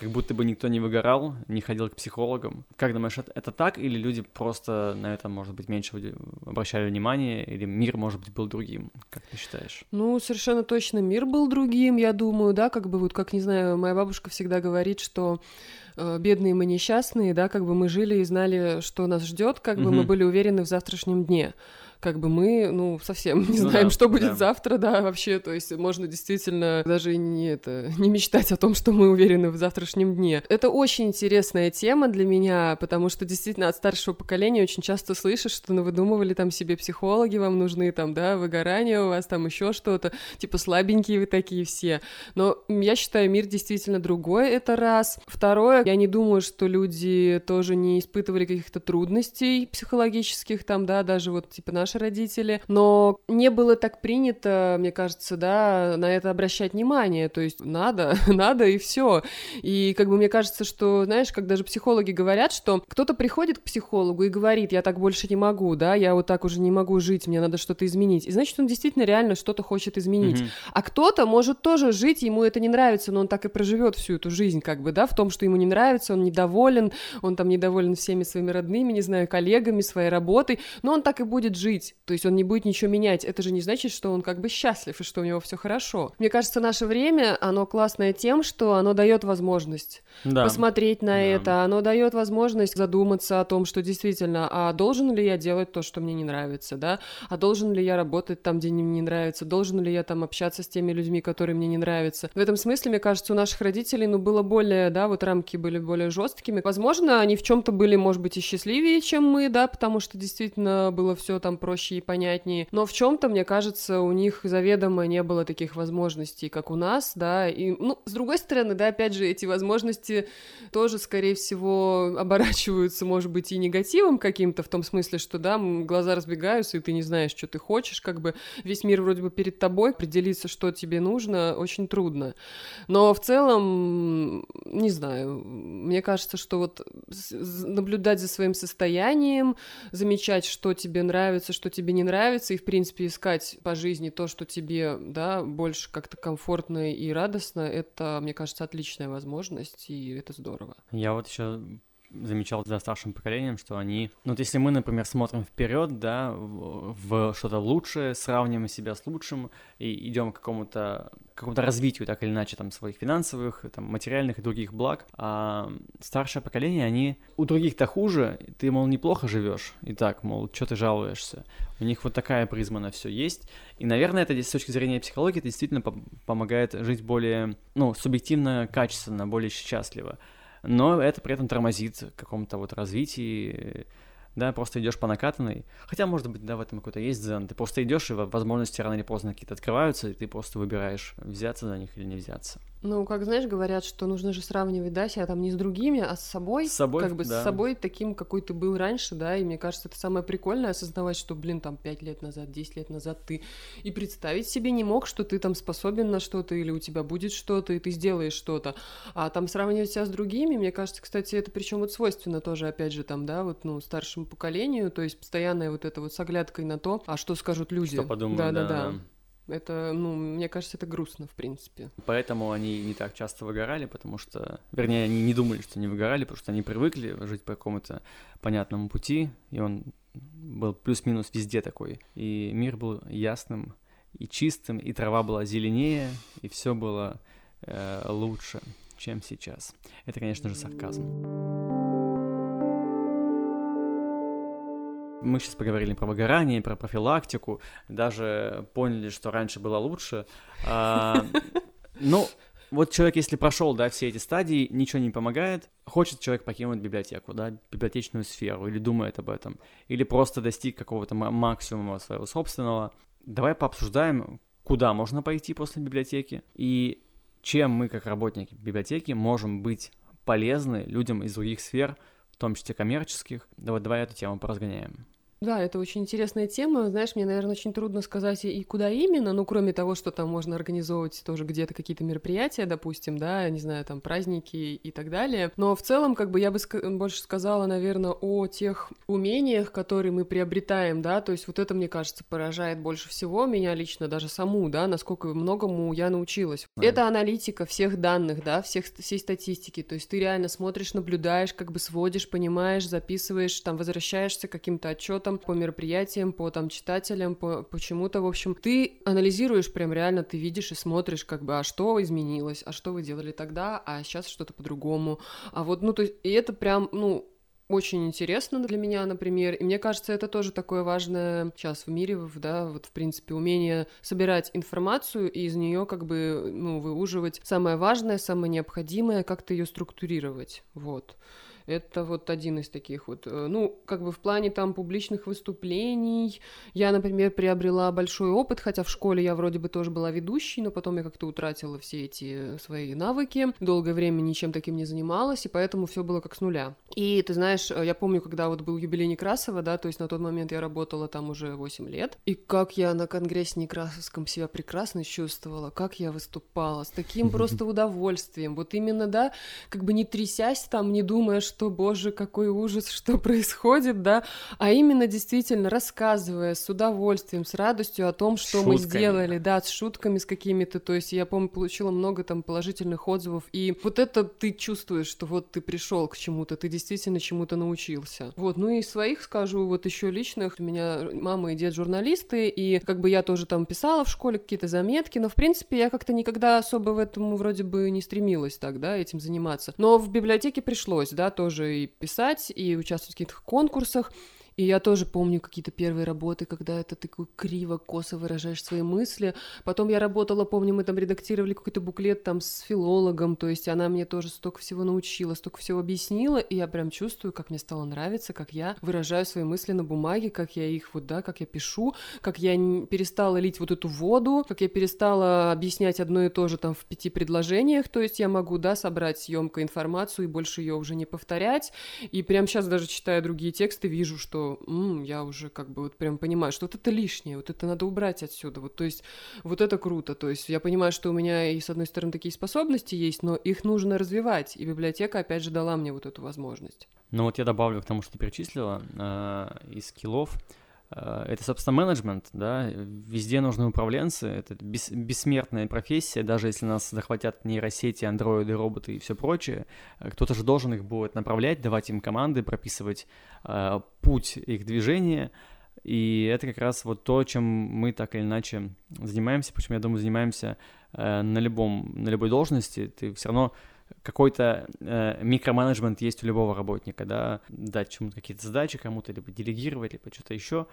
Speaker 1: как будто бы никто не выгорал, не ходил к психологам. Как думаешь, это, так, или люди просто на это, может быть, меньше обращали внимание, или мир, может быть, был другим? Как ты считаешь?
Speaker 2: Ну, совершенно точно мир был другим, я думаю, да, как бы вот, как, не знаю, моя бабушка всегда говорит, что бедные мы несчастные, да, как бы мы жили и знали, что нас ждет, как бы мы были уверены в завтрашнем дне как бы мы, ну, совсем не ну, знаем, да, что будет да. завтра, да, вообще, то есть можно действительно даже не, это, не мечтать о том, что мы уверены в завтрашнем дне. Это очень интересная тема для меня, потому что действительно от старшего поколения очень часто слышишь, что ну, выдумывали там себе психологи, вам нужны там, да, выгорания у вас, там еще что-то, типа слабенькие вы такие все. Но я считаю, мир действительно другой, это раз. Второе, я не думаю, что люди тоже не испытывали каких-то трудностей психологических, там, да, даже вот типа наш наши родители, но не было так принято, мне кажется, да, на это обращать внимание, то есть надо, надо и все. И как бы мне кажется, что, знаешь, как даже психологи говорят, что кто-то приходит к психологу и говорит, я так больше не могу, да, я вот так уже не могу жить, мне надо что-то изменить. И значит, он действительно реально что-то хочет изменить. Mm-hmm. А кто-то может тоже жить, ему это не нравится, но он так и проживет всю эту жизнь, как бы, да, в том, что ему не нравится, он недоволен, он там недоволен всеми своими родными, не знаю, коллегами, своей работой, но он так и будет жить жить. То есть он не будет ничего менять. Это же не значит, что он как бы счастлив и что у него все хорошо. Мне кажется, наше время, оно классное тем, что оно дает возможность да. посмотреть на да. это, оно дает возможность задуматься о том, что действительно, а должен ли я делать то, что мне не нравится, да? А должен ли я работать там, где мне не нравится? Должен ли я там общаться с теми людьми, которые мне не нравятся? В этом смысле, мне кажется, у наших родителей, ну, было более, да, вот рамки были более жесткими. Возможно, они в чем-то были, может быть, и счастливее, чем мы, да, потому что действительно было все там проще и понятнее. Но в чем-то, мне кажется, у них заведомо не было таких возможностей, как у нас, да. И, ну, с другой стороны, да, опять же, эти возможности тоже, скорее всего, оборачиваются, может быть, и негативом каким-то, в том смысле, что, да, глаза разбегаются, и ты не знаешь, что ты хочешь, как бы весь мир вроде бы перед тобой, определиться, что тебе нужно, очень трудно. Но в целом, не знаю, мне кажется, что вот наблюдать за своим состоянием, замечать, что тебе нравится, что тебе не нравится, и, в принципе, искать по жизни то, что тебе, да, больше как-то комфортно и радостно, это, мне кажется, отличная возможность, и это здорово.
Speaker 1: Я вот еще замечал за старшим поколением, что они... Ну, вот если мы, например, смотрим вперед, да, в, в что-то лучшее, сравниваем себя с лучшим и идем к какому-то какому-то развитию, так или иначе, там, своих финансовых, там, материальных и других благ, а старшее поколение, они у других-то хуже, ты, мол, неплохо живешь, и так, мол, что ты жалуешься. У них вот такая призма на все есть, и, наверное, это с точки зрения психологии это действительно помогает жить более, ну, субъективно, качественно, более счастливо но это при этом тормозит каком-то вот развитии, да, просто идешь по накатанной. Хотя, может быть, да, в этом какой-то есть дзен. Ты просто идешь, и возможности рано или поздно какие-то открываются, и ты просто выбираешь, взяться за них или не взяться.
Speaker 2: Ну, как знаешь, говорят, что нужно же сравнивать, да, себя там не с другими, а с собой.
Speaker 1: С собой,
Speaker 2: Как бы
Speaker 1: да.
Speaker 2: с собой таким, какой ты был раньше, да, и мне кажется, это самое прикольное, осознавать, что, блин, там, 5 лет назад, 10 лет назад ты и представить себе не мог, что ты там способен на что-то, или у тебя будет что-то, и ты сделаешь что-то. А там сравнивать себя с другими, мне кажется, кстати, это причем вот свойственно тоже, опять же, там, да, вот, ну, старшему поколению, то есть постоянная вот эта вот с оглядкой на то, а что скажут люди.
Speaker 1: Что подумают,
Speaker 2: Да-да-да.
Speaker 1: да.
Speaker 2: Это, ну, мне кажется, это грустно, в принципе.
Speaker 1: Поэтому они не так часто выгорали, потому что, вернее, они не думали, что они выгорали, потому что они привыкли жить по какому-то понятному пути, и он был плюс-минус везде такой. И мир был ясным и чистым, и трава была зеленее, и все было э, лучше, чем сейчас. Это, конечно же, сарказм. Мы сейчас поговорили про выгорание, про профилактику, даже поняли, что раньше было лучше. А, ну, вот человек, если прошел, да, все эти стадии, ничего не помогает, хочет человек покинуть библиотеку, да, библиотечную сферу, или думает об этом, или просто достиг какого-то ма- максимума своего собственного. Давай пообсуждаем, куда можно пойти после библиотеки, и чем мы, как работники библиотеки, можем быть полезны людям из других сфер, в том числе коммерческих. Давай, давай эту тему поразгоняем.
Speaker 2: Да, это очень интересная тема. Знаешь, мне, наверное, очень трудно сказать и куда именно, ну, кроме того, что там можно организовывать тоже где-то какие-то мероприятия, допустим, да, не знаю, там праздники и так далее. Но в целом, как бы я бы больше сказала, наверное, о тех умениях, которые мы приобретаем, да, то есть вот это, мне кажется, поражает больше всего меня лично, даже саму, да, насколько многому я научилась.
Speaker 1: Да.
Speaker 2: Это аналитика всех данных, да, всех, всей статистики, то есть ты реально смотришь, наблюдаешь, как бы сводишь, понимаешь, записываешь, там, возвращаешься к каким-то отчетам по мероприятиям, по там читателям, по почему-то, в общем, ты анализируешь прям реально, ты видишь и смотришь, как бы, а что изменилось, а что вы делали тогда, а сейчас что-то по-другому, а вот, ну, то есть, и это прям, ну, очень интересно для меня, например, и мне кажется, это тоже такое важное сейчас в мире, да, вот в принципе умение собирать информацию и из нее как бы, ну, выуживать самое важное, самое необходимое, как-то ее структурировать, вот. Это вот один из таких вот, э, ну, как бы в плане там публичных выступлений. Я, например, приобрела большой опыт, хотя в школе я вроде бы тоже была ведущей, но потом я как-то утратила все эти свои навыки. Долгое время ничем таким не занималась, и поэтому все было как с нуля. И ты знаешь, э, я помню, когда вот был юбилей Некрасова, да, то есть на тот момент я работала там уже 8 лет, и как я на конгрессе Некрасовском себя прекрасно чувствовала, как я выступала, с таким просто удовольствием. Вот именно, да, как бы не трясясь там, не думая, что, боже, какой ужас, что происходит, да, а именно действительно рассказывая с удовольствием, с радостью о том, что мы
Speaker 1: Шутками.
Speaker 2: сделали, да, с шутками с какими-то, то есть я помню, получила много там положительных отзывов, и вот это ты чувствуешь, что вот ты пришел к чему-то, ты действительно чему-то научился. Вот, ну и своих скажу, вот еще личных, у меня мама и дед журналисты, и как бы я тоже там писала в школе какие-то заметки, но в принципе я как-то никогда особо в этому вроде бы не стремилась так, да, этим заниматься. Но в библиотеке пришлось, да, тоже и писать, и участвовать в каких-то конкурсах, и я тоже помню какие-то первые работы, когда это ты криво, косо выражаешь свои мысли. Потом я работала, помню, мы там редактировали какой-то буклет там с филологом, то есть она мне тоже столько всего научила, столько всего объяснила, и я прям чувствую, как мне стало нравиться, как я выражаю свои мысли на бумаге, как я их вот, да, как я пишу, как я перестала лить вот эту воду, как я перестала объяснять одно и то же там в пяти предложениях, то есть я могу, да, собрать емкую информацию и больше ее уже не повторять, и прям сейчас даже читая другие тексты, вижу, что м, я уже как бы вот прям понимаю, что вот это лишнее, вот это надо убрать отсюда. Вот, то есть вот это круто. То есть я понимаю, что у меня и с одной стороны такие способности есть, но их нужно развивать. И библиотека, опять же, дала мне вот эту возможность.
Speaker 1: Ну вот я добавлю к тому, что ты перечислила, э, из скиллов. Э, это, собственно, менеджмент, да, везде нужны управленцы, это бес- бессмертная профессия, даже если нас захватят нейросети, андроиды, роботы и все прочее, э, кто-то же должен их будет направлять, давать им команды, прописывать э, путь их движения, и это как раз вот то, чем мы так или иначе занимаемся, почему, я думаю, занимаемся э, на любом, на любой должности, ты все равно какой-то э, микроменеджмент есть у любого работника, да, дать чему-то какие-то задачи кому-то, либо делегировать, либо что-то еще.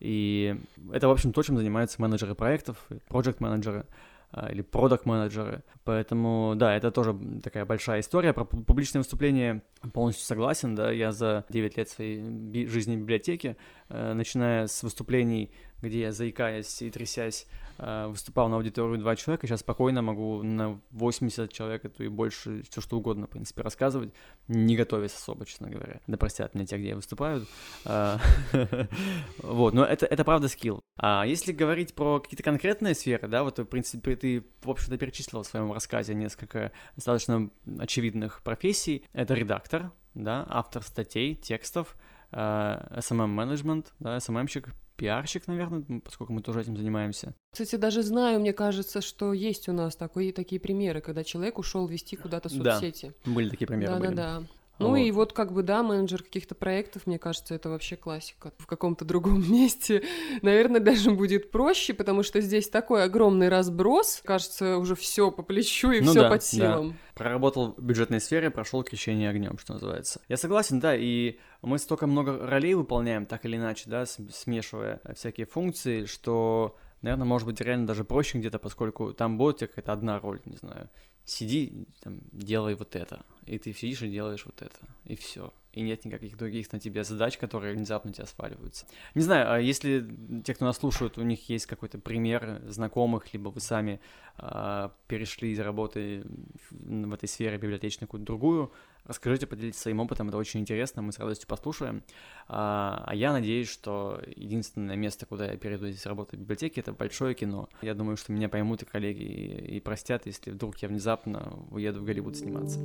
Speaker 1: И это, в общем, то, чем занимаются менеджеры проектов, проект-менеджеры э, или продакт-менеджеры. Поэтому, да, это тоже такая большая история. Про пу- публичное выступление полностью согласен, да, я за 9 лет своей би- жизни в библиотеке, начиная с выступлений где я, заикаясь и трясясь, э, выступал на аудиторию два человека, сейчас спокойно могу на 80 человек, это и больше, все что угодно, в принципе, рассказывать, не готовясь особо, честно говоря. Да простят меня те, где я выступаю. А, вот, но это, это правда скилл. А если говорить про какие-то конкретные сферы, да, вот, в принципе, ты, в общем-то, перечислил в своем рассказе несколько достаточно очевидных профессий. Это редактор, да, автор статей, текстов, SMM-менеджмент, э, да, SMM-щик, пиарщик, наверное, поскольку мы тоже этим занимаемся.
Speaker 2: Кстати, даже знаю, мне кажется, что есть у нас такой, такие примеры, когда человек ушел вести куда-то соцсети.
Speaker 1: Да, были такие примеры.
Speaker 2: Да-да-да. Ну вот. и вот как бы, да, менеджер каких-то проектов, мне кажется, это вообще классика. В каком-то другом месте, наверное, даже будет проще, потому что здесь такой огромный разброс. Кажется, уже все по плечу и ну все да, под силам. Да.
Speaker 1: Проработал в бюджетной сфере, прошел крещение огнем, что называется. Я согласен, да, и мы столько много ролей выполняем, так или иначе, да, смешивая всякие функции, что наверное, может быть, реально даже проще где-то, поскольку там будет какая-то одна роль, не знаю, сиди, там, делай вот это, и ты сидишь и делаешь вот это, и все. И нет никаких других на тебе задач, которые внезапно тебя сваливаются. Не знаю, а если те, кто нас слушают, у них есть какой-то пример знакомых, либо вы сами а, перешли из работы в этой сфере библиотечной какую-то другую, Расскажите, поделитесь своим опытом, это очень интересно, мы с радостью послушаем. А, а я надеюсь, что единственное место, куда я перейду здесь работать в библиотеке, это большое кино. Я думаю, что меня поймут и коллеги, и, простят, если вдруг я внезапно уеду в Голливуд сниматься.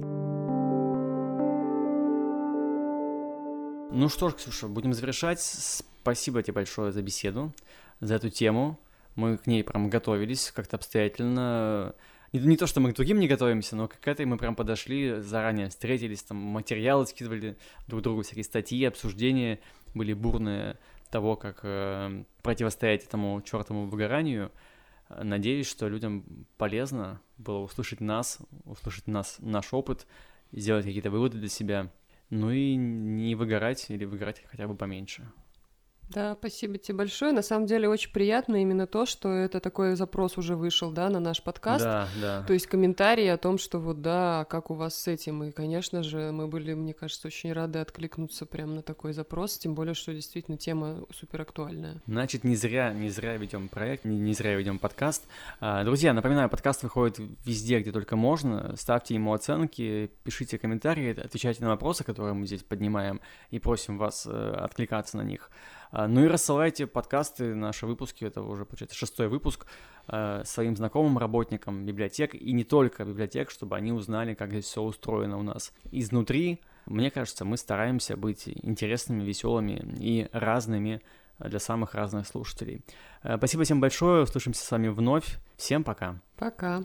Speaker 1: Ну что ж, Ксюша, будем завершать. Спасибо тебе большое за беседу, за эту тему. Мы к ней прям готовились как-то обстоятельно не, то, что мы к другим не готовимся, но к этой мы прям подошли, заранее встретились, там материалы скидывали друг другу, всякие статьи, обсуждения были бурные того, как э, противостоять этому чертовому выгоранию. Надеюсь, что людям полезно было услышать нас, услышать нас, наш опыт, сделать какие-то выводы для себя, ну и не выгорать или выгорать хотя бы поменьше.
Speaker 2: Да, спасибо тебе большое. На самом деле очень приятно именно то, что это такой запрос уже вышел, да, на наш подкаст.
Speaker 1: Да, да.
Speaker 2: То есть комментарии о том, что вот да, как у вас с этим. И, конечно же, мы были, мне кажется, очень рады откликнуться прямо на такой запрос, тем более, что действительно тема супер актуальная.
Speaker 1: Значит, не зря, не зря ведем проект, не, не зря ведем подкаст. А, друзья, напоминаю, подкаст выходит везде, где только можно. Ставьте ему оценки, пишите комментарии, отвечайте на вопросы, которые мы здесь поднимаем, и просим вас э, откликаться на них. А, ну и рассылайте подкасты, наши выпуски, это уже, получается, шестой выпуск, а, своим знакомым работникам библиотек, и не только библиотек, чтобы они узнали, как здесь все устроено у нас изнутри. Мне кажется, мы стараемся быть интересными, веселыми и разными для самых разных слушателей. А, спасибо всем большое, услышимся с вами вновь. Всем пока.
Speaker 2: Пока.